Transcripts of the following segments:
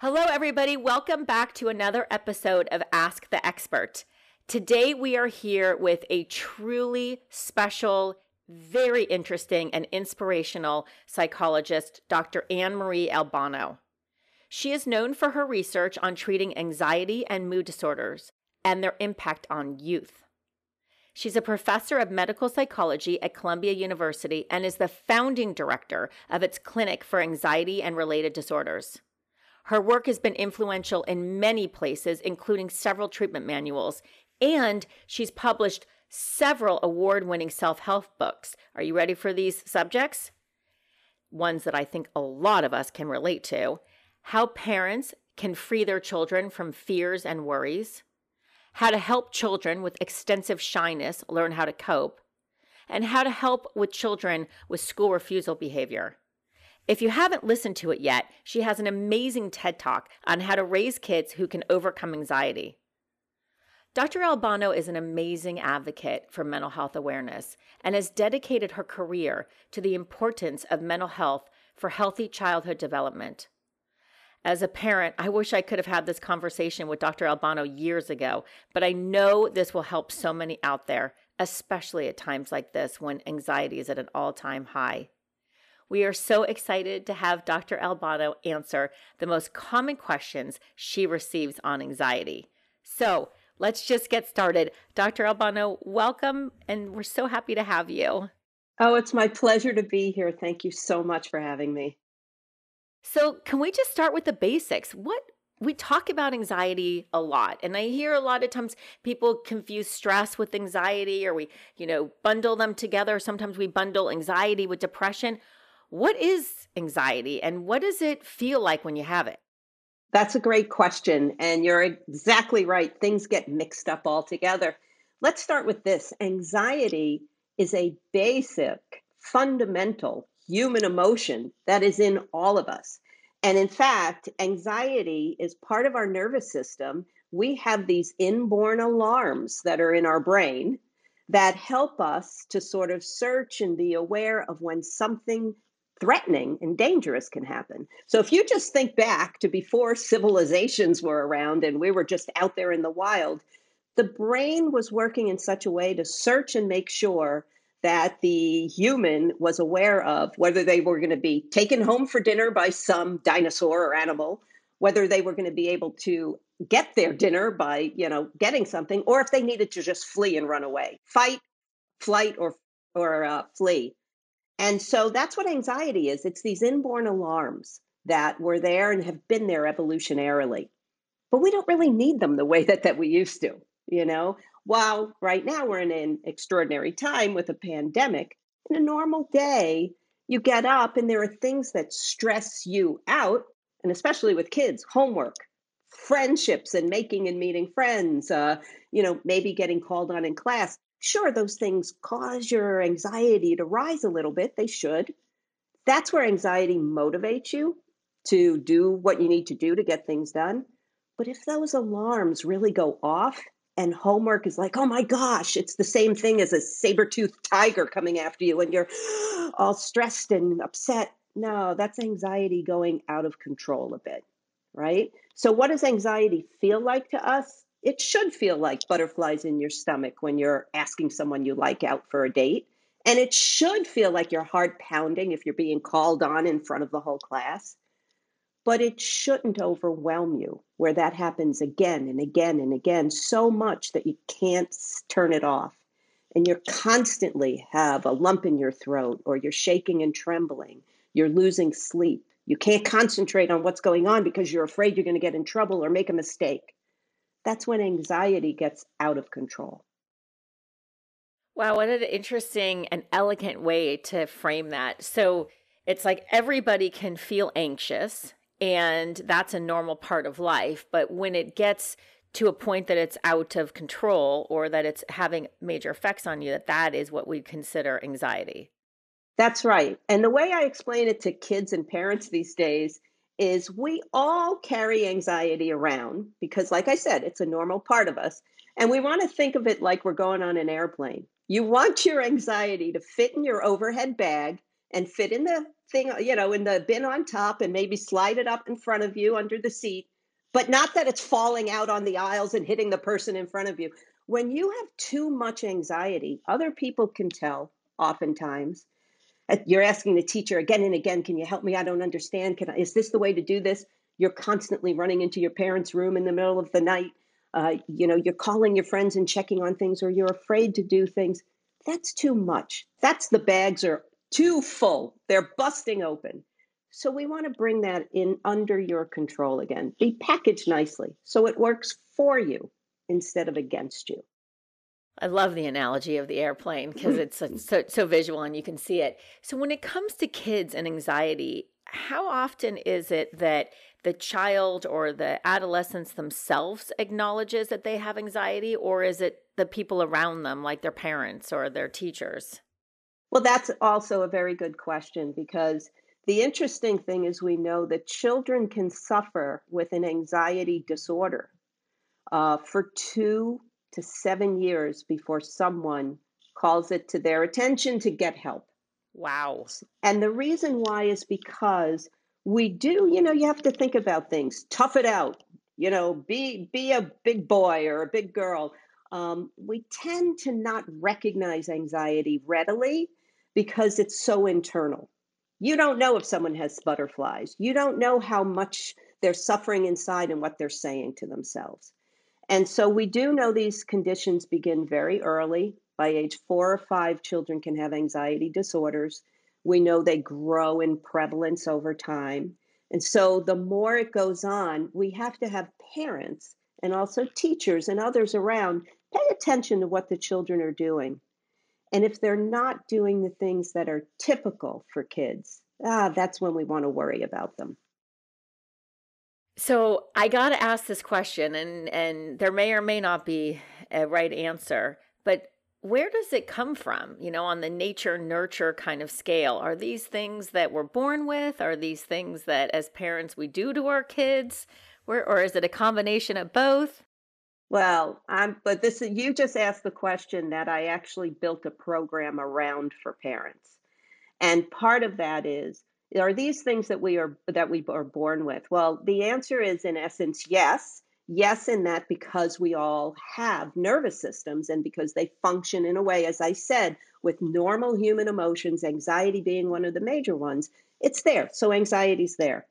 Hello, everybody. Welcome back to another episode of Ask the Expert. Today, we are here with a truly special, very interesting, and inspirational psychologist, Dr. Anne Marie Albano. She is known for her research on treating anxiety and mood disorders and their impact on youth. She's a professor of medical psychology at Columbia University and is the founding director of its Clinic for Anxiety and Related Disorders. Her work has been influential in many places, including several treatment manuals, and she's published several award winning self help books. Are you ready for these subjects? Ones that I think a lot of us can relate to. How parents can free their children from fears and worries, how to help children with extensive shyness learn how to cope, and how to help with children with school refusal behavior. If you haven't listened to it yet, she has an amazing TED Talk on how to raise kids who can overcome anxiety. Dr. Albano is an amazing advocate for mental health awareness and has dedicated her career to the importance of mental health for healthy childhood development. As a parent, I wish I could have had this conversation with Dr. Albano years ago, but I know this will help so many out there, especially at times like this when anxiety is at an all time high. We are so excited to have Dr. Albano answer the most common questions she receives on anxiety. So let's just get started. Dr. Albano, welcome, and we're so happy to have you. Oh, it's my pleasure to be here. Thank you so much for having me. So, can we just start with the basics? What we talk about anxiety a lot and i hear a lot of times people confuse stress with anxiety or we you know bundle them together sometimes we bundle anxiety with depression what is anxiety and what does it feel like when you have it? That's a great question. And you're exactly right. Things get mixed up altogether. Let's start with this anxiety is a basic, fundamental human emotion that is in all of us. And in fact, anxiety is part of our nervous system. We have these inborn alarms that are in our brain that help us to sort of search and be aware of when something threatening and dangerous can happen. So if you just think back to before civilizations were around and we were just out there in the wild, the brain was working in such a way to search and make sure that the human was aware of whether they were going to be taken home for dinner by some dinosaur or animal, whether they were going to be able to get their dinner by, you know, getting something or if they needed to just flee and run away. Fight, flight or or uh, flee. And so that's what anxiety is it's these inborn alarms that were there and have been there evolutionarily. But we don't really need them the way that, that we used to, you know? While right now we're in an extraordinary time with a pandemic, in a normal day, you get up and there are things that stress you out, and especially with kids, homework, friendships and making and meeting friends, uh, you know, maybe getting called on in class. Sure, those things cause your anxiety to rise a little bit. They should. That's where anxiety motivates you to do what you need to do to get things done. But if those alarms really go off and homework is like, oh my gosh, it's the same thing as a saber-toothed tiger coming after you and you're all stressed and upset. No, that's anxiety going out of control a bit, right? So, what does anxiety feel like to us? It should feel like butterflies in your stomach when you're asking someone you like out for a date. And it should feel like your heart pounding if you're being called on in front of the whole class. But it shouldn't overwhelm you where that happens again and again and again so much that you can't turn it off. And you constantly have a lump in your throat or you're shaking and trembling. You're losing sleep. You can't concentrate on what's going on because you're afraid you're going to get in trouble or make a mistake that's when anxiety gets out of control. Wow, what an interesting and elegant way to frame that. So it's like everybody can feel anxious, and that's a normal part of life. But when it gets to a point that it's out of control or that it's having major effects on you, that that is what we consider anxiety. That's right. And the way I explain it to kids and parents these days is we all carry anxiety around because, like I said, it's a normal part of us. And we want to think of it like we're going on an airplane. You want your anxiety to fit in your overhead bag and fit in the thing, you know, in the bin on top and maybe slide it up in front of you under the seat, but not that it's falling out on the aisles and hitting the person in front of you. When you have too much anxiety, other people can tell oftentimes. You're asking the teacher again and again, can you help me? I don't understand. Can I, is this the way to do this? You're constantly running into your parents' room in the middle of the night. Uh, you know, you're calling your friends and checking on things, or you're afraid to do things. That's too much. That's the bags are too full. They're busting open. So we want to bring that in under your control again. Be packaged nicely so it works for you instead of against you. I love the analogy of the airplane because it's so, so, so, visual and you can see it. So, when it comes to kids and anxiety, how often is it that the child or the adolescents themselves acknowledges that they have anxiety, or is it the people around them, like their parents or their teachers? Well, that's also a very good question because the interesting thing is we know that children can suffer with an anxiety disorder uh, for two to seven years before someone calls it to their attention to get help. Wow. And the reason why is because we do, you know, you have to think about things. Tough it out. You know, be be a big boy or a big girl. Um, we tend to not recognize anxiety readily because it's so internal. You don't know if someone has butterflies. You don't know how much they're suffering inside and what they're saying to themselves. And so we do know these conditions begin very early. By age four or five, children can have anxiety disorders. We know they grow in prevalence over time. And so the more it goes on, we have to have parents and also teachers and others around pay attention to what the children are doing. And if they're not doing the things that are typical for kids, ah, that's when we want to worry about them. So I got to ask this question, and and there may or may not be a right answer, but where does it come from? You know, on the nature nurture kind of scale, are these things that we're born with? Are these things that as parents we do to our kids? Where, or is it a combination of both? Well, I'm, but this you just asked the question that I actually built a program around for parents, and part of that is are these things that we are that we are born with? Well, the answer is in essence yes. Yes, in that because we all have nervous systems and because they function in a way, as I said, with normal human emotions, anxiety being one of the major ones, it's there. So anxiety's there.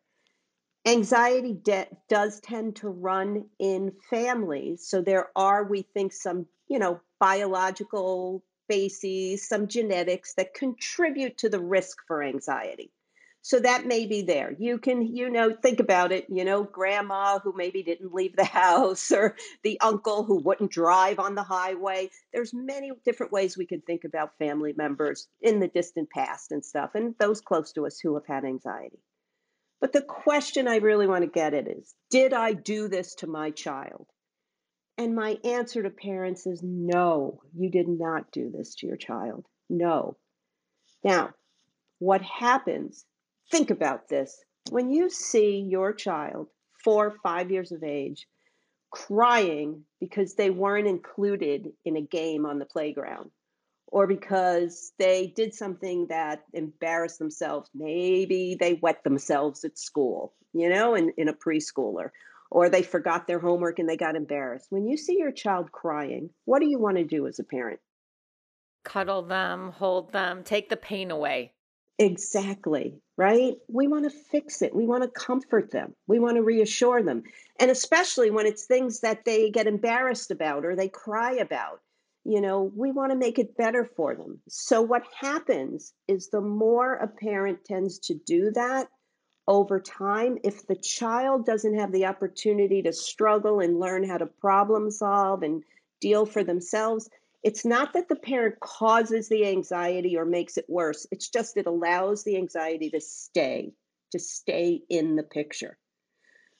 Anxiety de- does tend to run in families. So there are, we think, some, you know, biological bases, some genetics that contribute to the risk for anxiety. So that may be there. You can, you know, think about it, you know, grandma who maybe didn't leave the house or the uncle who wouldn't drive on the highway. There's many different ways we can think about family members in the distant past and stuff, and those close to us who have had anxiety. But the question I really want to get at is Did I do this to my child? And my answer to parents is no, you did not do this to your child. No. Now, what happens Think about this. When you see your child, four, five years of age, crying because they weren't included in a game on the playground or because they did something that embarrassed themselves. Maybe they wet themselves at school, you know, in, in a preschooler, or they forgot their homework and they got embarrassed. When you see your child crying, what do you want to do as a parent? Cuddle them, hold them, take the pain away. Exactly, right? We want to fix it. We want to comfort them. We want to reassure them. And especially when it's things that they get embarrassed about or they cry about, you know, we want to make it better for them. So, what happens is the more a parent tends to do that over time, if the child doesn't have the opportunity to struggle and learn how to problem solve and deal for themselves, it's not that the parent causes the anxiety or makes it worse. It's just it allows the anxiety to stay, to stay in the picture.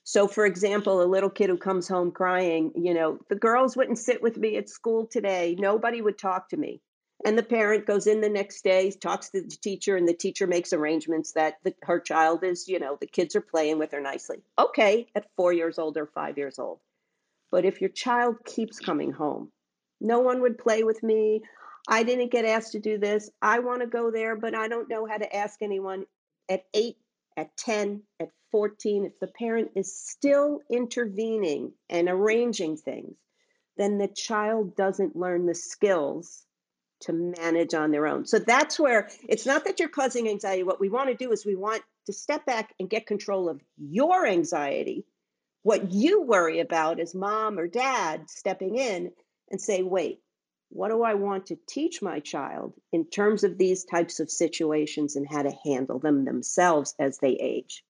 So, for example, a little kid who comes home crying, you know, the girls wouldn't sit with me at school today. Nobody would talk to me. And the parent goes in the next day, talks to the teacher, and the teacher makes arrangements that the, her child is, you know, the kids are playing with her nicely. Okay, at four years old or five years old. But if your child keeps coming home no one would play with me. I didn't get asked to do this. I want to go there, but I don't know how to ask anyone. at eight, at 10, at 14, if the parent is still intervening and arranging things, then the child doesn't learn the skills to manage on their own. So that's where it's not that you're causing anxiety. What we want to do is we want to step back and get control of your anxiety, what you worry about as mom or dad stepping in and say, wait, what do I want to teach my child in terms of these types of situations and how to handle them themselves as they age?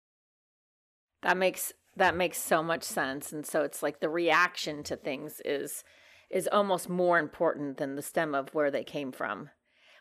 That makes that makes so much sense and so it's like the reaction to things is is almost more important than the stem of where they came from.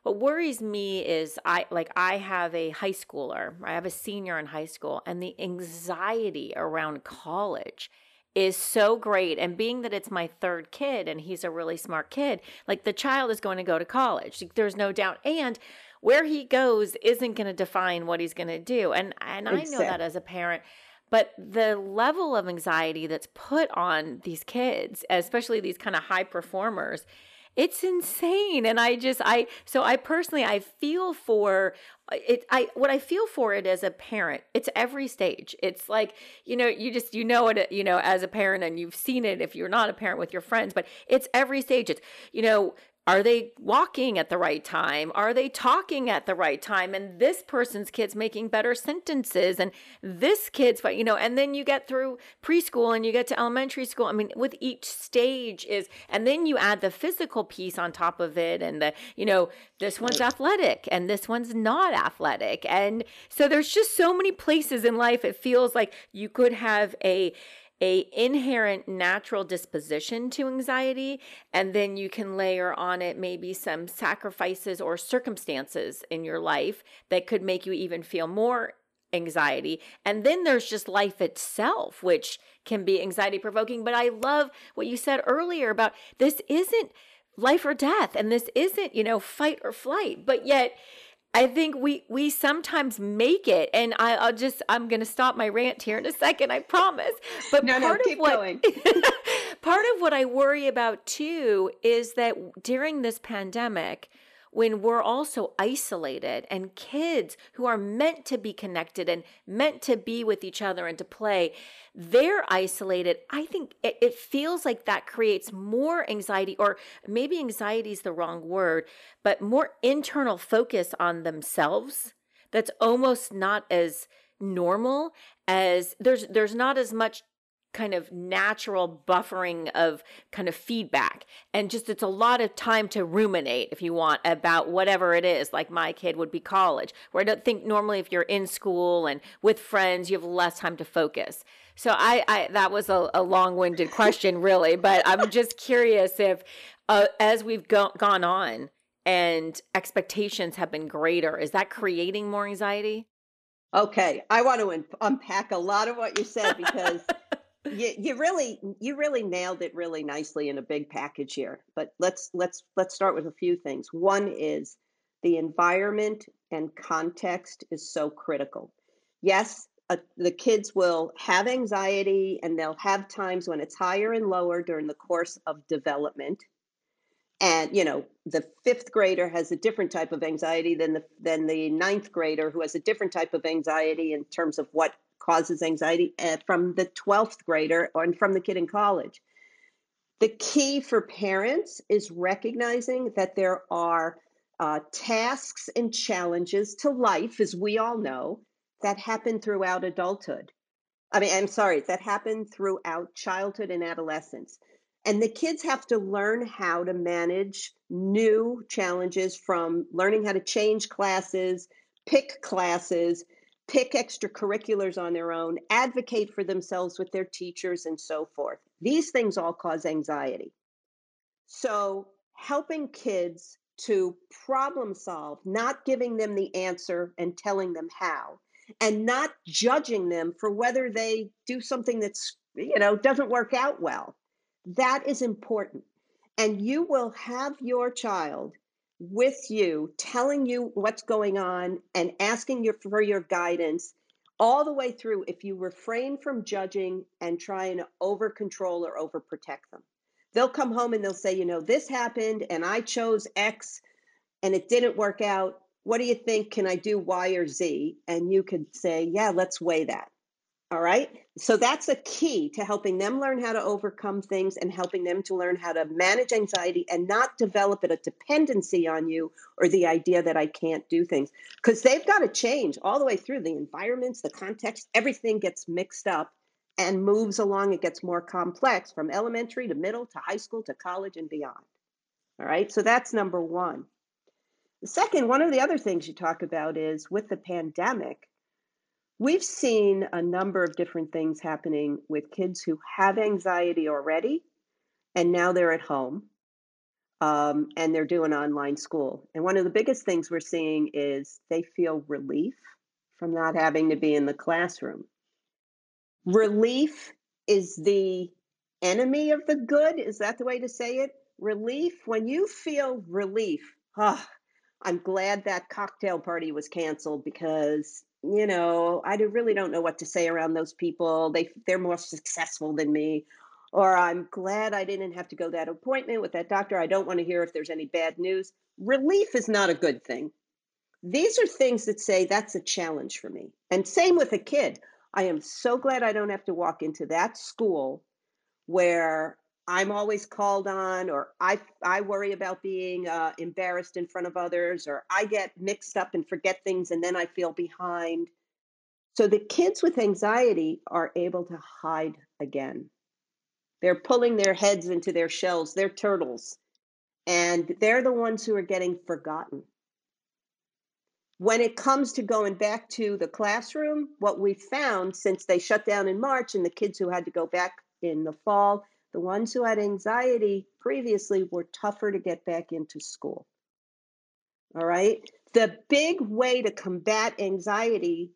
What worries me is I like I have a high schooler, I have a senior in high school and the anxiety around college is so great. And being that it's my third kid and he's a really smart kid, like the child is going to go to college. There's no doubt. And where he goes isn't going to define what he's going to do. And and I know that as a parent. But the level of anxiety that's put on these kids, especially these kind of high performers, it's insane and i just i so i personally i feel for uh, it i what i feel for it as a parent it's every stage. It's like you know you just you know it you know as a parent and you've seen it if you're not a parent with your friends but it's every stage. It's you know are they walking at the right time? Are they talking at the right time? And this person's kid's making better sentences, and this kid's, you know, and then you get through preschool and you get to elementary school. I mean, with each stage is, and then you add the physical piece on top of it, and the, you know, this one's athletic and this one's not athletic. And so there's just so many places in life it feels like you could have a, a inherent natural disposition to anxiety and then you can layer on it maybe some sacrifices or circumstances in your life that could make you even feel more anxiety. And then there's just life itself which can be anxiety provoking. But i love what you said earlier about this isn't life or death and this isn't you know fight or flight. But yet I think we we sometimes make it, and I, will just I'm going to stop my rant here in a second. I promise. But no, part no, of what part of what I worry about too is that during this pandemic, when we're also isolated and kids who are meant to be connected and meant to be with each other and to play, they're isolated. I think it, it feels like that creates more anxiety, or maybe anxiety is the wrong word, but more internal focus on themselves that's almost not as normal as there's there's not as much kind of natural buffering of kind of feedback. And just it's a lot of time to ruminate if you want about whatever it is like my kid would be college where i don't think normally if you're in school and with friends you have less time to focus. So i, I that was a, a long-winded question really but i'm just curious if uh, as we've go- gone on and expectations have been greater is that creating more anxiety? Okay i want to un- unpack a lot of what you said because you, you really you really nailed it really nicely in a big package here but let's let's let's start with a few things. One is the environment and context is so critical. Yes uh, the kids will have anxiety and they'll have times when it's higher and lower during the course of development. And you know the fifth grader has a different type of anxiety than the than the ninth grader who has a different type of anxiety in terms of what causes anxiety uh, from the 12th grader and from the kid in college. The key for parents is recognizing that there are uh, tasks and challenges to life, as we all know, that happen throughout adulthood. I mean, I'm sorry, that happen throughout childhood and adolescence. And the kids have to learn how to manage new challenges from learning how to change classes, pick classes, pick extracurriculars on their own, advocate for themselves with their teachers, and so forth. These things all cause anxiety. So, helping kids to problem solve, not giving them the answer and telling them how, and not judging them for whether they do something that's, you know, doesn't work out well. That is important. And you will have your child with you, telling you what's going on and asking you for your guidance all the way through if you refrain from judging and trying to over control or over protect them. They'll come home and they'll say, you know, this happened and I chose X and it didn't work out. what do you think? Can I do Y or Z? And you could say, yeah, let's weigh that. All right. So that's a key to helping them learn how to overcome things and helping them to learn how to manage anxiety and not develop it a dependency on you or the idea that I can't do things. Because they've got to change all the way through the environments, the context, everything gets mixed up and moves along. It gets more complex from elementary to middle to high school to college and beyond. All right. So that's number one. The second, one of the other things you talk about is with the pandemic, We've seen a number of different things happening with kids who have anxiety already, and now they're at home um, and they're doing online school. And one of the biggest things we're seeing is they feel relief from not having to be in the classroom. Relief is the enemy of the good. Is that the way to say it? Relief, when you feel relief, oh, I'm glad that cocktail party was canceled because you know, I really don't know what to say around those people. They they're more successful than me. Or I'm glad I didn't have to go that appointment with that doctor. I don't want to hear if there's any bad news. Relief is not a good thing. These are things that say that's a challenge for me. And same with a kid. I am so glad I don't have to walk into that school where I'm always called on, or I I worry about being uh, embarrassed in front of others, or I get mixed up and forget things, and then I feel behind. So the kids with anxiety are able to hide again. They're pulling their heads into their shells. They're turtles, and they're the ones who are getting forgotten. When it comes to going back to the classroom, what we found since they shut down in March and the kids who had to go back in the fall the ones who had anxiety previously were tougher to get back into school. All right. The big way to combat anxiety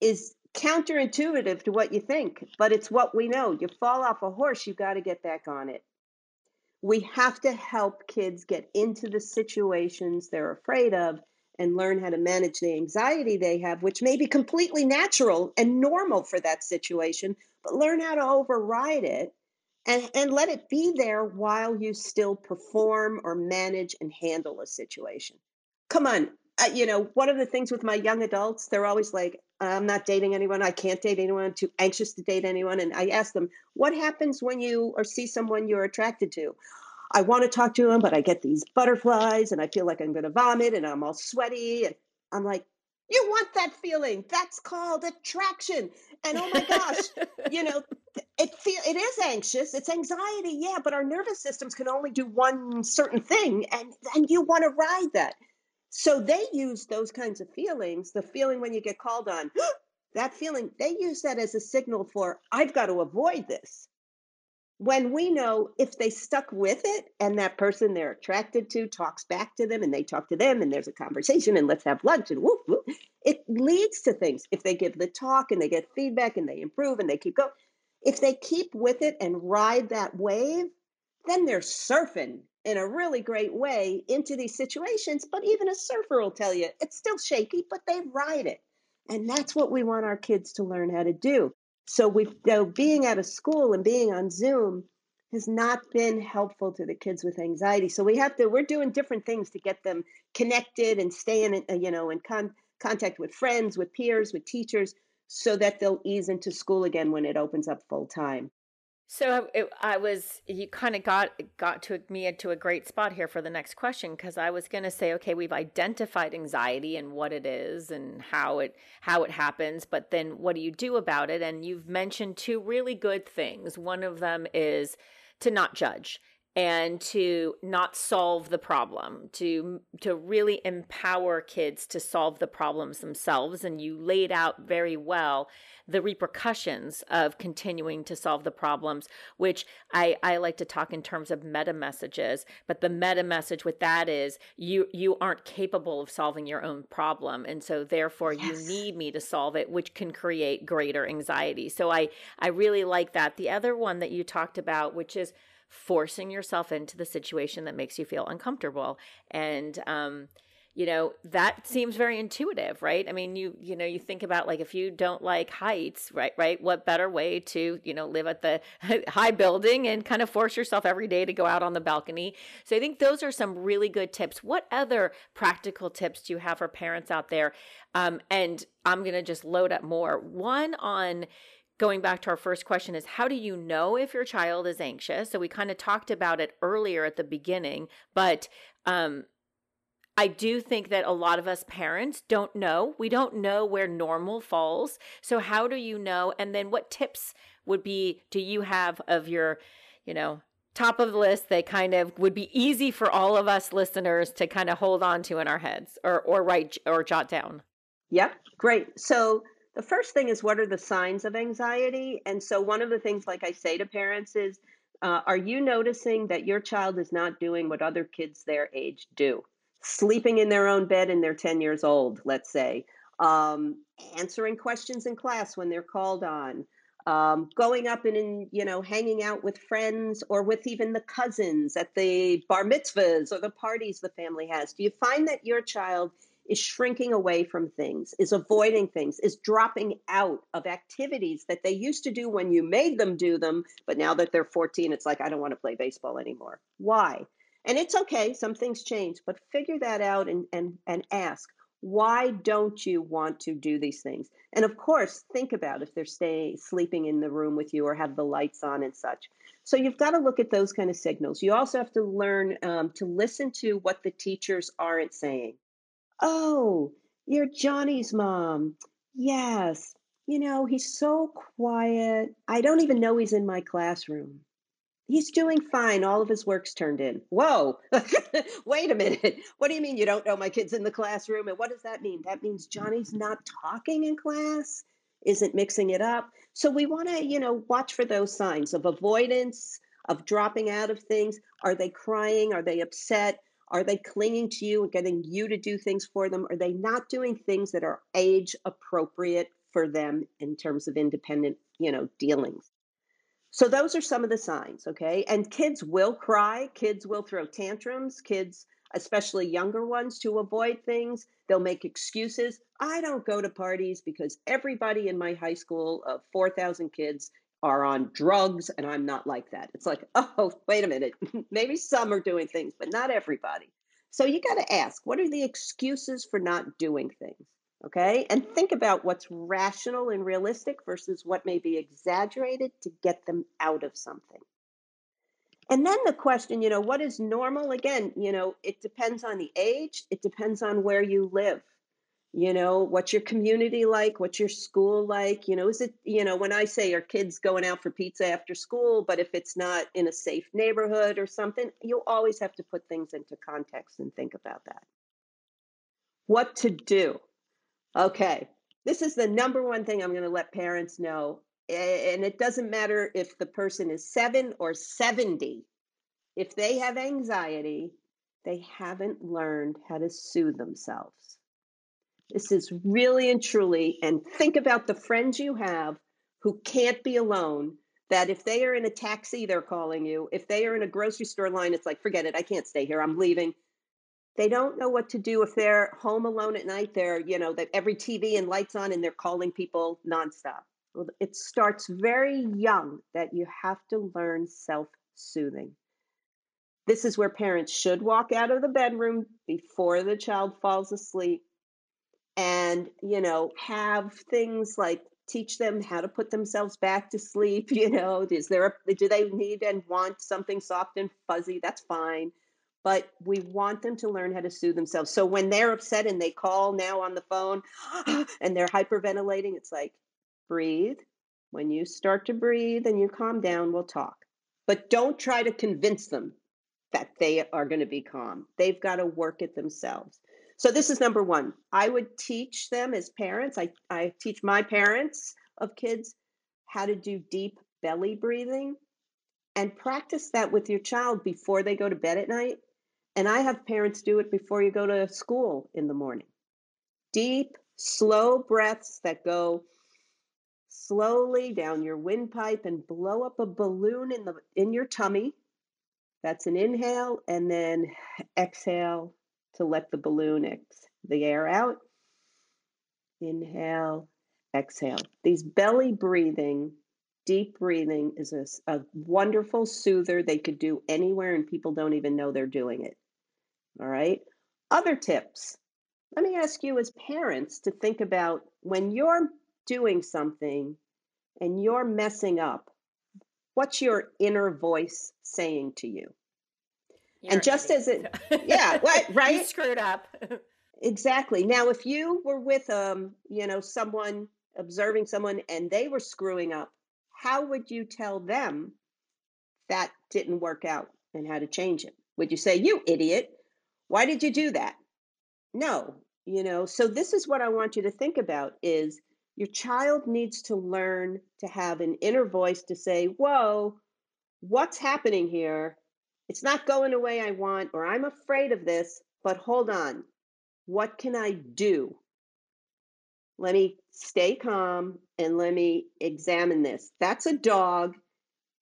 is counterintuitive to what you think, but it's what we know. You fall off a horse, you got to get back on it. We have to help kids get into the situations they're afraid of and learn how to manage the anxiety they have, which may be completely natural and normal for that situation, but learn how to override it and and let it be there while you still perform or manage and handle a situation. Come on uh, you know one of the things with my young adults they're always like i'm not dating anyone i can't date anyone I'm too anxious to date anyone and i ask them what happens when you or see someone you're attracted to? I want to talk to them but i get these butterflies and i feel like i'm going to vomit and i'm all sweaty and i'm like you want that feeling. That's called attraction. And oh my gosh you know it feel it is anxious it's anxiety yeah but our nervous systems can only do one certain thing and and you want to ride that. So they use those kinds of feelings the feeling when you get called on. That feeling they use that as a signal for i've got to avoid this when we know if they stuck with it and that person they're attracted to talks back to them and they talk to them and there's a conversation and let's have lunch and whoop, whoop, it leads to things. If they give the talk and they get feedback and they improve and they keep going if they keep with it and ride that wave then they're surfing in a really great way into these situations but even a surfer will tell you it's still shaky but they ride it. And that's what we want our kids to learn how to do so we know, being at a school and being on Zoom has not been helpful to the kids with anxiety. So we have to we're doing different things to get them connected and stay in uh, you know in con- contact with friends, with peers, with teachers so that they'll ease into school again when it opens up full time. So it, I was you kind of got got to me into a great spot here for the next question because I was going to say okay we've identified anxiety and what it is and how it how it happens but then what do you do about it? And you've mentioned two really good things. One of them is to not judge and to not solve the problem to to really empower kids to solve the problems themselves. And you laid out very well the repercussions of continuing to solve the problems which i i like to talk in terms of meta messages but the meta message with that is you you aren't capable of solving your own problem. And so therefore yes. you need me to solve it which can create greater anxiety. So i i really like that. The other one that you talked about which is forcing yourself into the situation that makes you feel uncomfortable. And, um, you know that seems very intuitive right? I mean you you know you think about like if you don't like heights right right? What better way to you know live at the high building and kind of force yourself every day to go out on the balcony? So i think those are some really good tips. What other practical tips do you have for parents out there? Um, and i'm going to just load up more. One on going back to our first question is how do you know if your child is anxious so we kind of talked about it earlier at the beginning but um, I do think that a lot of us parents don't know. We don't know where normal falls. So, how do you know? And then, what tips would be do you have of your, you know, top of the list that kind of would be easy for all of us listeners to kind of hold on to in our heads or, or write or jot down? Yep, great. So, the first thing is what are the signs of anxiety? And so, one of the things, like I say to parents, is uh, are you noticing that your child is not doing what other kids their age do? sleeping in their own bed and they're 10 years old, let's say, um, answering questions in class when they're called on, um, going up and in, you know hanging out with friends or with even the cousins at the bar mitzvahs or the parties the family has. Do you find that your child is shrinking away from things, is avoiding things, is dropping out of activities that they used to do when you made them do them, but now that they're 14, it's like I don't want to play baseball anymore. Why? And it's okay, some things change, but figure that out and, and, and ask, why don't you want to do these things? And of course, think about if they're staying sleeping in the room with you or have the lights on and such. So you've got to look at those kind of signals. You also have to learn um, to listen to what the teachers aren't saying. Oh, you're Johnny's mom. Yes. You know, he's so quiet. I don't even know he's in my classroom. He's doing fine. All of his work's turned in. Whoa. Wait a minute. What do you mean you don't know my kid's in the classroom? And what does that mean? That means Johnny's not talking in class, isn't mixing it up. So we want to, you know, watch for those signs of avoidance, of dropping out of things. Are they crying? Are they upset? Are they clinging to you and getting you to do things for them? Are they not doing things that are age appropriate for them in terms of independent, you know, dealings? So those are some of the signs, okay? And kids will cry, kids will throw tantrums, kids, especially younger ones, to avoid things, they'll make excuses. I don't go to parties because everybody in my high school of 4,000 kids are on drugs and I'm not like that. It's like, oh, wait a minute. Maybe some are doing things, but not everybody. So you got to ask, what are the excuses for not doing things? Okay. And think about what's rational and realistic versus what may be exaggerated to get them out of something. And then the question, you know, what is normal? Again, you know, it depends on the age, it depends on where you live. You know, what's your community like? What's your school like? You know, is it, you know, when I say are kids going out for pizza after school, but if it's not in a safe neighborhood or something, you always have to put things into context and think about that. What to do? Okay, this is the number one thing I'm going to let parents know. And it doesn't matter if the person is seven or 70. If they have anxiety, they haven't learned how to soothe themselves. This is really and truly, and think about the friends you have who can't be alone. That if they are in a taxi, they're calling you. If they are in a grocery store line, it's like, forget it, I can't stay here, I'm leaving. They don't know what to do if they're home alone at night. They're, you know, that every TV and lights on and they're calling people nonstop. Well, it starts very young that you have to learn self soothing. This is where parents should walk out of the bedroom before the child falls asleep and, you know, have things like teach them how to put themselves back to sleep. You know, is there a, do they need and want something soft and fuzzy? That's fine but we want them to learn how to soothe themselves. So when they're upset and they call now on the phone and they're hyperventilating, it's like, breathe. When you start to breathe and you calm down, we'll talk. But don't try to convince them that they are going to be calm. They've got to work it themselves. So this is number one. I would teach them as parents, I, I teach my parents of kids how to do deep belly breathing and practice that with your child before they go to bed at night and I have parents do it before you go to school in the morning. Deep, slow breaths that go slowly down your windpipe and blow up a balloon in the in your tummy. That's an inhale and then exhale to let the balloon ex- the air out. Inhale, exhale. These belly breathing, deep breathing is a, a wonderful soother they could do anywhere and people don't even know they're doing it. All right. Other tips. Let me ask you as parents to think about when you're doing something and you're messing up, what's your inner voice saying to you? And just as it, yeah, what, right? you screwed up. exactly. Now, if you were with, um, you know, someone observing someone and they were screwing up, how would you tell them that didn't work out and how to change it? Would you say, you idiot, why did you do that? No, you know, so this is what I want you to think about is your child needs to learn to have an inner voice to say, whoa, what's happening here? It's not going the way I want, or I'm afraid of this, but hold on. What can I do? Let me stay calm and let me examine this. That's a dog.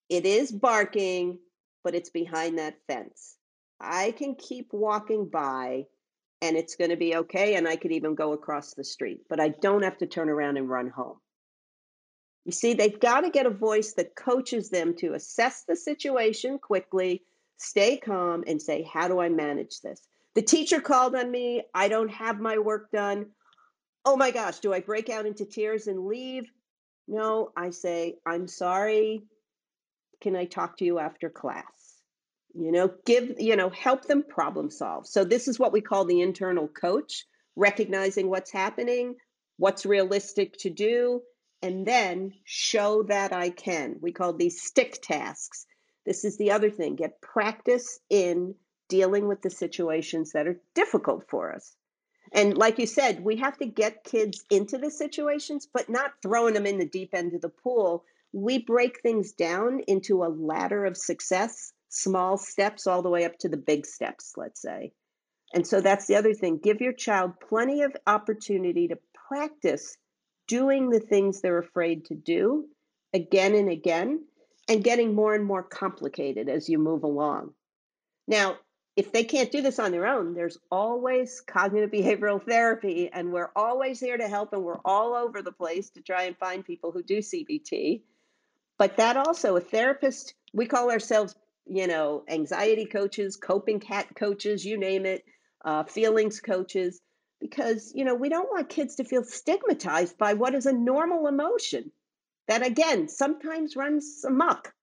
It is barking, but it's behind that fence. I can keep walking by and it's going to be okay. And I could even go across the street, but I don't have to turn around and run home. You see, they've got to get a voice that coaches them to assess the situation quickly, stay calm, and say, How do I manage this? The teacher called on me. I don't have my work done. Oh my gosh, do I break out into tears and leave? No, I say, I'm sorry. Can I talk to you after class? you know give you know help them problem solve so this is what we call the internal coach recognizing what's happening what's realistic to do and then show that i can we call these stick tasks this is the other thing get practice in dealing with the situations that are difficult for us and like you said we have to get kids into the situations but not throwing them in the deep end of the pool we break things down into a ladder of success small steps all the way up to the big steps, let's say. And so that's the other thing. Give your child plenty of opportunity to practice doing the things they're afraid to do again and again and getting more and more complicated as you move along. Now, if they can't do this on their own, there's always cognitive behavioral therapy, and we're always here to help, and we're all over the place to try and find people who do CBT. But that also, a therapist, we call ourselves you know, anxiety coaches, coping cat coaches, you name it, uh, feelings coaches, because, you know, we don't want kids to feel stigmatized by what is a normal emotion that, again, sometimes runs amok.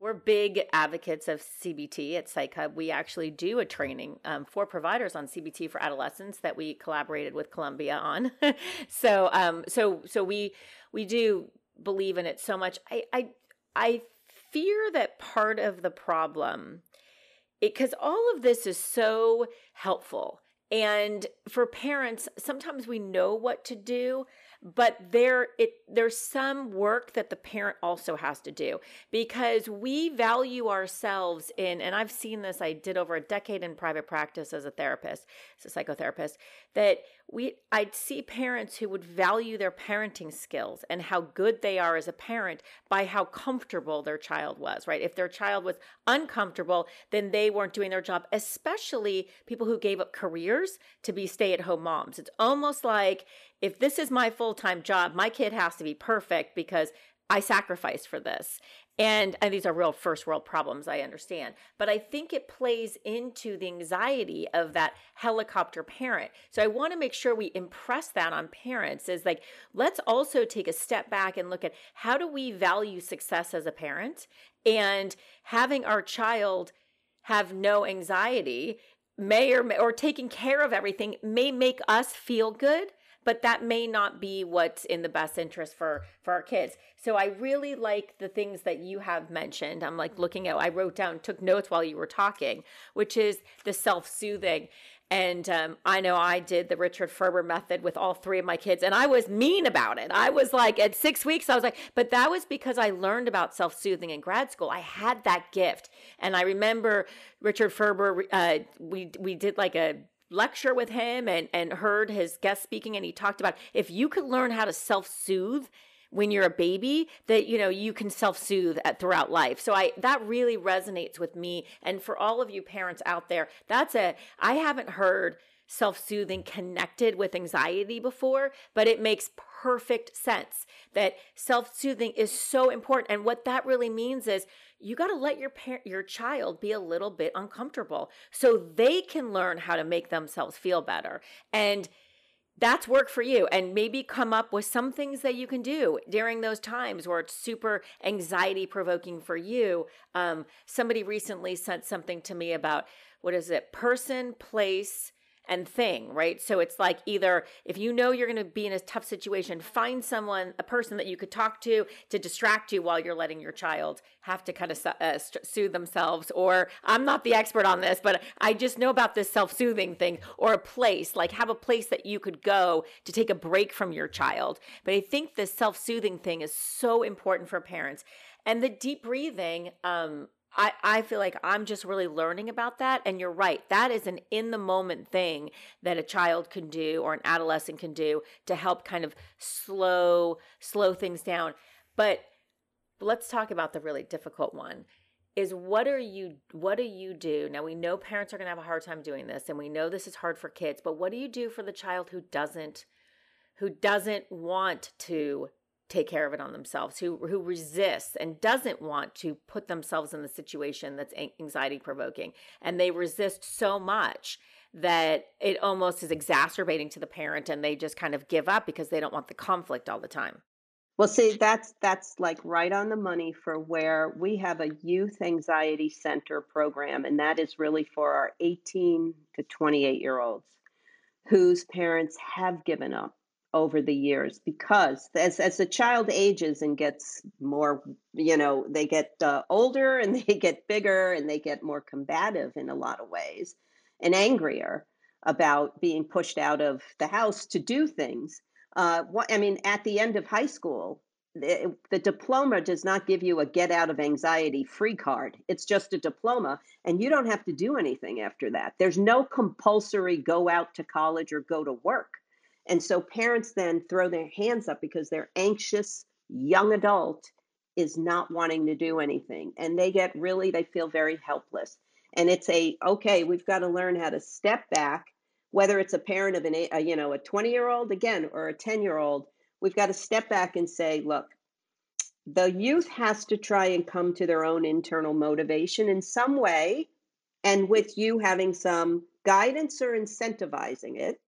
We're big advocates of CBT at Psych Hub. We actually do a training um, for providers on CBT for adolescents that we collaborated with Columbia on. so, um, so, so we we do believe in it so much. I, I, I fear that part of the problem because all of this is so helpful and for parents sometimes we know what to do but there it there's some work that the parent also has to do because we value ourselves in and I've seen this I did over a decade in private practice as a therapist as a psychotherapist that we I'd see parents who would value their parenting skills and how good they are as a parent by how comfortable their child was right? If their child was uncomfortable then they weren't doing their job especially people who gave up careers to be stay-at-home moms. It's almost like if this is my full-time job my kid has to be perfect because I sacrificed for this. And, and these are real first world problems, I understand. But I think it plays into the anxiety of that helicopter parent. So I want to make sure we impress that on parents is like, let's also take a step back and look at how do we value success as a parent and having our child have no anxiety may or may, or taking care of everything may make us feel good but that may not be what's in the best interest for for our kids so i really like the things that you have mentioned i'm like looking at i wrote down took notes while you were talking which is the self-soothing and um, I know I did the Richard Ferber method with all three of my kids, and I was mean about it. I was like, at six weeks, I was like, but that was because I learned about self soothing in grad school. I had that gift, and I remember Richard Ferber. Uh, we we did like a lecture with him and and heard his guest speaking and he talked about if you could learn how to self-soothe when you're a baby that you know you can self-soothe at, throughout life. So i that really resonates with me. And for all of you parents out there that's a i haven't heard self-soothing connected with anxiety before but it makes perfect sense that self-soothing is so important. And what that really means is you got to let your parent your child be a little bit uncomfortable so they can learn how to make themselves feel better. And that's work for you. And maybe come up with some things that you can do during those times where it's super anxiety provoking for you. Um, somebody recently sent something to me about what is it? Person place and thing, right? So it's like either if you know you're going to be in a tough situation, find someone, a person that you could talk to to distract you while you're letting your child have to kind of uh, soothe themselves. Or I'm not the expert on this, but I just know about this self soothing thing or a place, like have a place that you could go to take a break from your child. But I think this self soothing thing is so important for parents. And the deep breathing, um, I, I feel like I'm just really learning about that. And you're right. That is an in the moment thing that a child can do or an adolescent can do to help kind of slow, slow things down. But let's talk about the really difficult one is what are you what do you do now we know parents are going to have a hard time doing this and we know this is hard for kids but what do you do for the child who doesn't who doesn't want to take care of it on themselves, who who resists and doesn't want to put themselves in the situation that's anxiety provoking, and they resist so much that it almost is exacerbating to the parent, and they just kind of give up because they don't want the conflict all the time. Well, see, that's that's like right on the money for where we have a youth anxiety center program, and that is really for our 18 to 28 year olds whose parents have given up over the years because as as the child ages and gets more you know they get uh, older and they get bigger and they get more combative in a lot of ways and angrier about being pushed out of the house to do things uh, what, i mean at the end of high school the, the diploma does not give you a get out of anxiety free card. It's just a diploma and you don't have to do anything after that. There's no compulsory go out to college or go to work and so parents then throw their hands up because their anxious young adult is not wanting to do anything. And they get really, they feel very helpless. And it's a, okay, we've got to learn how to step back, whether it's a parent of an, a, you know, a 20 year old again, or a 10 year old, we've got to step back and say, look, the youth has to try and come to their own internal motivation in some way. And with you having some guidance or incentivizing it,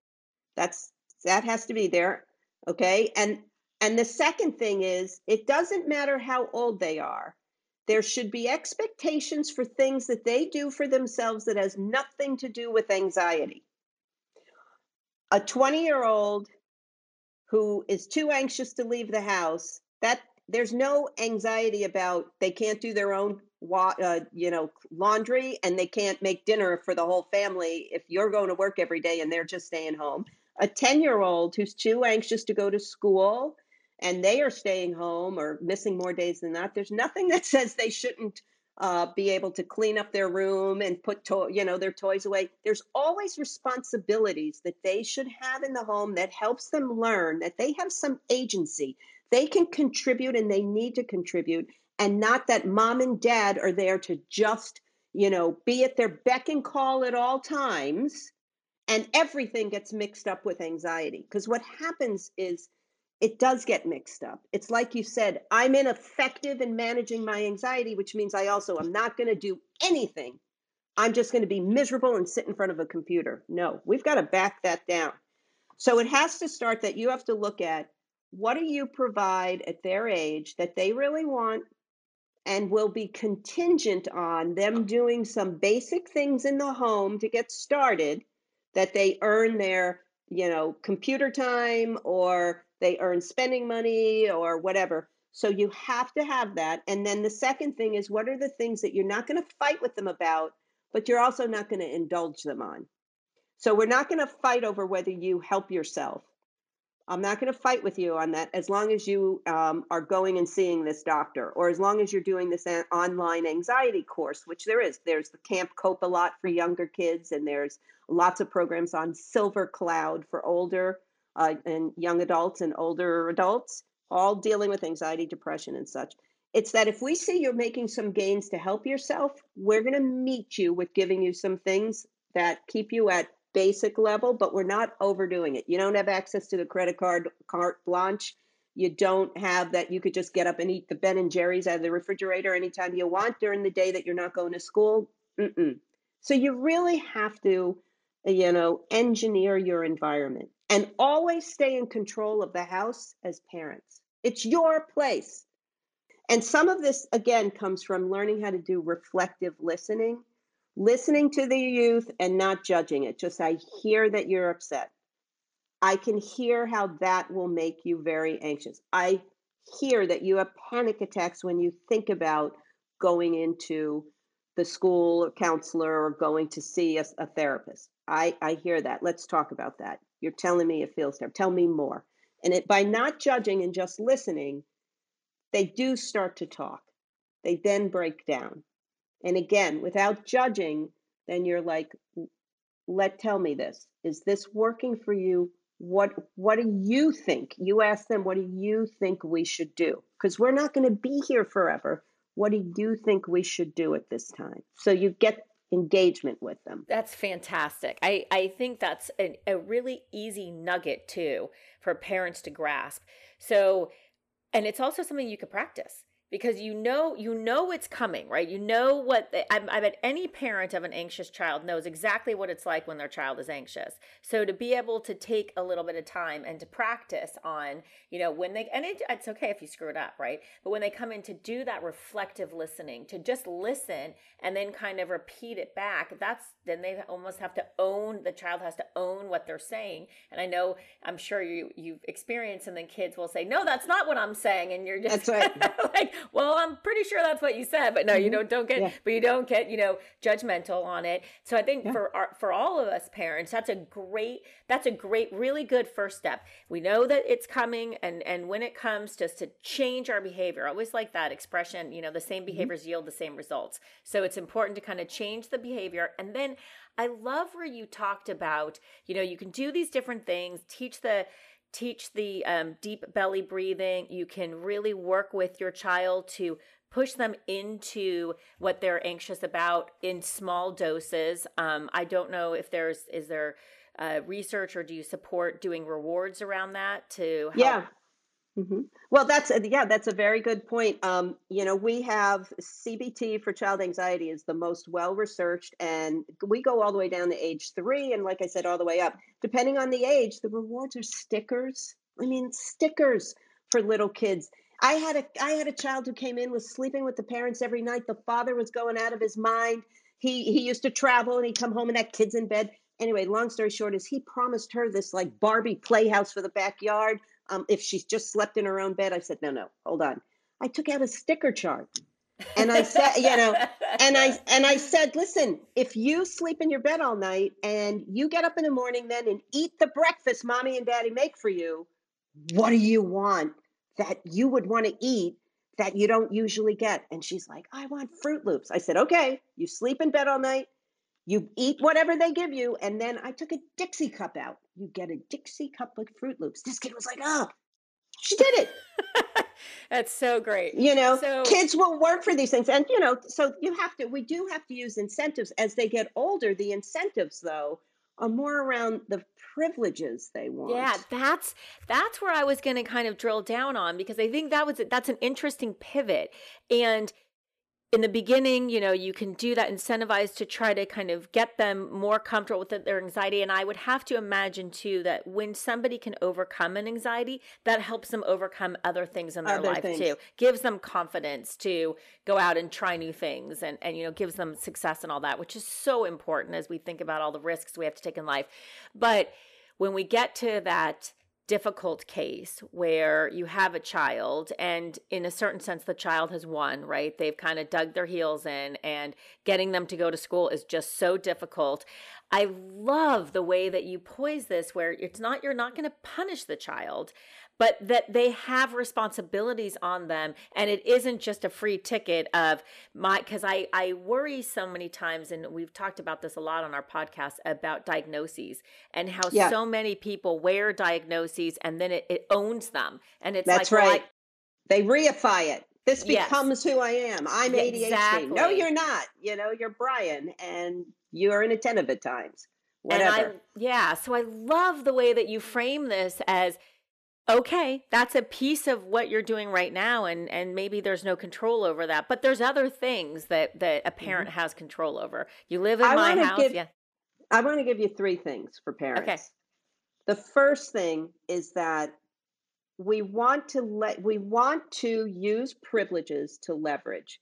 that's that has to be there. Okay. And and the second thing is it doesn't matter how old they are. There should be expectations for things that they do for themselves that has nothing to do with anxiety. A 20 year old who is too anxious to leave the house, that there's no anxiety about they can't do their own uh, you know laundry and they can't make dinner for the whole family if you're going to work every day and they're just staying home a 10 year old who's too anxious to go to school and they are staying home or missing more days than that, there's nothing that says they shouldn't uh, be able to clean up their room and put to- you know their toys away. There's always responsibilities that they should have in the home that helps them learn that they have some agency. They can contribute and they need to contribute, and not that mom and dad are there to just you know be at their beck and call at all times and everything gets mixed up with anxiety because what happens is it does get mixed up. It's like you said i'm ineffective in managing my anxiety which means i also am not going to do anything. I'm just going to be miserable and sit in front of a computer. No we've got to back that down. So it has to start that you have to look at what do you provide at their age that they really want and will be contingent on them doing some basic things in the home to get started that they earn their, you know, computer time or they earn spending money or whatever. So you have to have that. And then the second thing is what are the things that you're not going to fight with them about, but you're also not going to indulge them on. So we're not going to fight over whether you help yourself. I'm not going to fight with you on that as long as you um, are going and seeing this doctor, or as long as you're doing this an- online anxiety course, which there is. There's the Camp Cope-A-Lot for younger kids, and there's lots of programs on SilverCloud for older uh, and young adults and older adults. all dealing with anxiety, depression, and such. It's that if we see you're making some gains to help yourself, we're going to meet you with giving you some things that keep you at basic level, but we're not overdoing it. You don't have access to the credit card carte blanche. You don't have that you could just get up and eat the Ben and Jerry's out of the refrigerator anytime you want during the day that you're not going to school. Mm-mm. So you really have to, you know, engineer your environment and always stay in control of the house as parents. It's your place. And some of this, again, comes from learning how to do reflective listening, listening to the youth and not judging it. Just, I hear that you're upset. I can hear how that will make you very anxious. I hear that you have panic attacks when you think about going into the school counselor or going to see a, a therapist. I, I hear that. Let's talk about that. You're telling me it feels terrible. Tell me more. And it, by not judging and just listening, they do start to talk. They then break down. And again, without judging, then you're like, let tell me this. Is this working for you? What what do you think? You ask them, what do you think we should do? Because we're not going to be here forever. What do you think we should do at this time? So you get engagement with them. That's fantastic. I, I think that's a, a really easy nugget too for parents to grasp. So, and it's also something you could practice because you know you know it's coming right? You know what the, I, I bet any parent of an anxious child knows exactly what it's like when their child is anxious. So to be able to take a little bit of time and to practice on you know when they and it, it's okay if you screw it up right? But when they come in to do that reflective listening to just listen and then kind of repeat it back that's then they almost have to own the child has to own what they're saying. And i know i'm sure you you've experienced and then kids will say no that's not what i'm saying and you're just that's right. like well, I'm pretty sure that's what you said, but no, you know, mm-hmm. don't get, yeah. but you don't get, you know, judgmental on it. So I think yeah. for our, for all of us parents, that's a great, that's a great, really good first step. We know that it's coming, and and when it comes, just to change our behavior. I always like that expression. You know, the same mm-hmm. behaviors mm-hmm. yield the same results. So it's important to kind of change the behavior, and then I love where you talked about, you know, you can do these different things, teach the teach the um, deep belly breathing. You can really work with your child to push them into what they're anxious about in small doses. Um, I don't know if there's is there uh, research or do you support doing rewards around that to help? Yeah, Mm-hmm. Well, that's yeah, that's a very good point. Um, you know, we have CBT for child anxiety is the most well researched, and we go all the way down to age three, and like I said, all the way up. Depending on the age, the rewards are stickers. I mean, stickers for little kids. I had a I had a child who came in was sleeping with the parents every night. The father was going out of his mind. He he used to travel and he'd come home and that kid's in bed. Anyway, long story short is he promised her this like Barbie playhouse for the backyard um, if she's just slept in her own bed. I said, no, no, hold on. I took out a sticker chart. and I said, you know, and I and I said, listen, if you sleep in your bed all night and you get up in the morning then and eat the breakfast mommy and daddy make for you, what do you want that you would want to eat that you don't usually get? And she's like, I want Froot Loops. I said, okay, you sleep in bed all night, you eat whatever they give you, and then I took a Dixie cup out. You get a Dixie cup with Froot Loops. This kid was like, oh, she did it. That's so great. You know, so, kids will work for these things. And, you know, so you have to, we do have to use incentives as they get older. The incentives, though, are more around the privileges they want. Yeah, that's that's where I was going to kind of drill down on because I think that was that's an interesting pivot. And in the beginning, you know, you can do that incentivized to try to kind of get them more comfortable with their anxiety. And I would have to imagine too that when somebody can overcome an anxiety, that helps them overcome other things in their other life things. too. Gives them confidence to go out and try new things and, and, you know, gives them success and all that, which is so important as we think about all the risks we have to take in life. But when we get to that difficult case where you have a child and in a certain sense the child has won right? They've kind of dug their heels in and getting them to go to school is just so difficult. I love the way that you poise this where it's not you're not going to punish the child, but that they have responsibilities on them and it isn't just a free ticket of my because I I worry so many times and we've talked about this a lot on our podcast about diagnoses and how yeah. so many people wear diagnoses and then it, it owns them and it's That's like right. Well, I, they reify it. This becomes yes. who I am. I'm ADHD. Exactly. No, you're not. You know, you're Brian and you're inattentive at times. Whatever. I, yeah. So I love the way that you frame this as okay that's a piece of what you're doing right now and and maybe there's no control over that but there's other things that that a parent mm-hmm. has control over. You live in I my house give, yeah. I want to give you three things for parents. Okay the first thing is that we want to let we want to use privileges to leverage.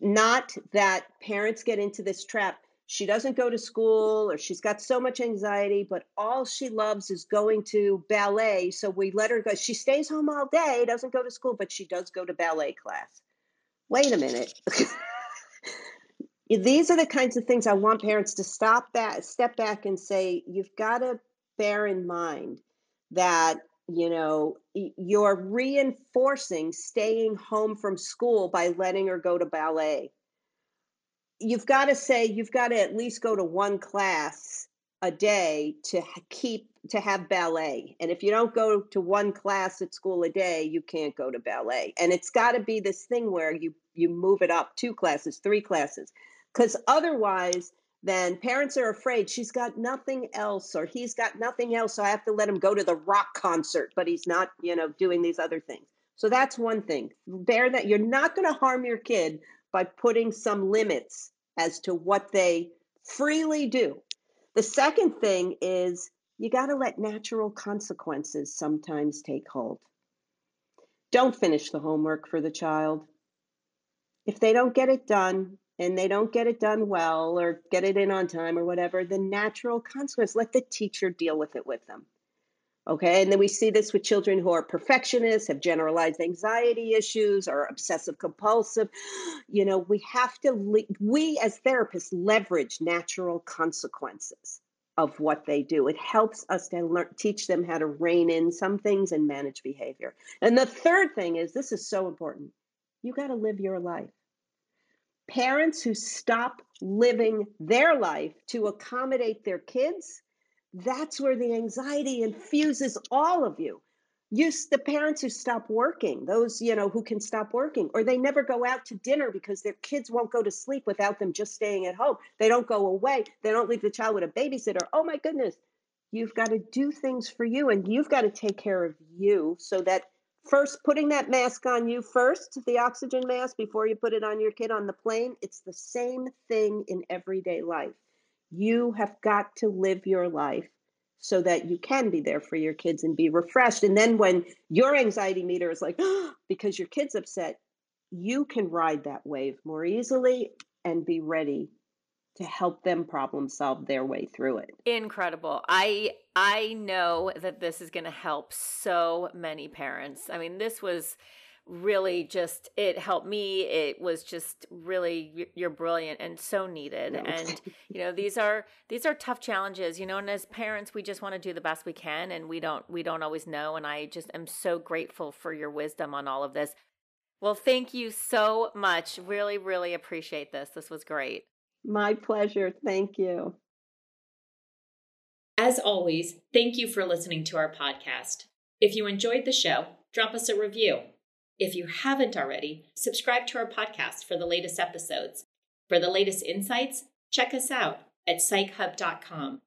Not that parents get into this trap she doesn't go to school or she's got so much anxiety but all she loves is going to ballet so we let her go. She stays home all day doesn't go to school but she does go to ballet class. Wait a minute. These are the kinds of things i want parents to stop back step back and say you've got to bear in mind that you know you're reinforcing staying home from school by letting her go to ballet you've got to say you've got to at least go to one class a day to keep to have ballet and if you don't go to one class at school a day you can't go to ballet and it's got to be this thing where you you move it up two classes three classes because otherwise then parents are afraid she's got nothing else or he's got nothing else so i have to let him go to the rock concert but he's not you know doing these other things. So that's one thing bear that you're not going to harm your kid by putting some limits as to what they freely do. The second thing is you got to let natural consequences sometimes take hold. Don't finish the homework for the child. If they don't get it done and they don't get it done well or get it in on time or whatever, the natural consequence, let the teacher deal with it with them. Okay, and then we see this with children who are perfectionists, have generalized anxiety issues, or obsessive compulsive. You know, we have to, le- we as therapists leverage natural consequences of what they do. It helps us to learn, teach them how to rein in some things and manage behavior. And the third thing is this is so important you got to live your life. Parents who stop living their life to accommodate their kids that's where the anxiety infuses all of you. You, the parents who stop working, those you know who can stop working, or they never go out to dinner because their kids won't go to sleep without them just staying at home. They don't go away. They don't leave the child with a babysitter. Oh my goodness, you've got to do things for you, and you've got to take care of you so that first putting that mask on you first, the oxygen mask, before you put it on your kid on the plane. It's the same thing in everyday life. You have got to live your life so that you can be there for your kids and be refreshed. And then when your anxiety meter is like, because your kid's upset, you can ride that wave more easily and be ready to help them problem solve their way through it. Incredible. I I know that this is going to help so many parents. I mean, this was really just it helped me it was just really you're brilliant and so needed. No. and you know these are these are tough challenges you know and as parents we just want to do the best we can and we don't we don't always know and i just am so grateful for your wisdom on all of this. Well thank you so much. Really really appreciate this. This was great. My pleasure. Thank you. As always thank you for listening to our podcast. If you enjoyed the show drop us a review if you haven't already, subscribe to our podcast for the latest episodes. For the latest insights, check us out at psychhub.com.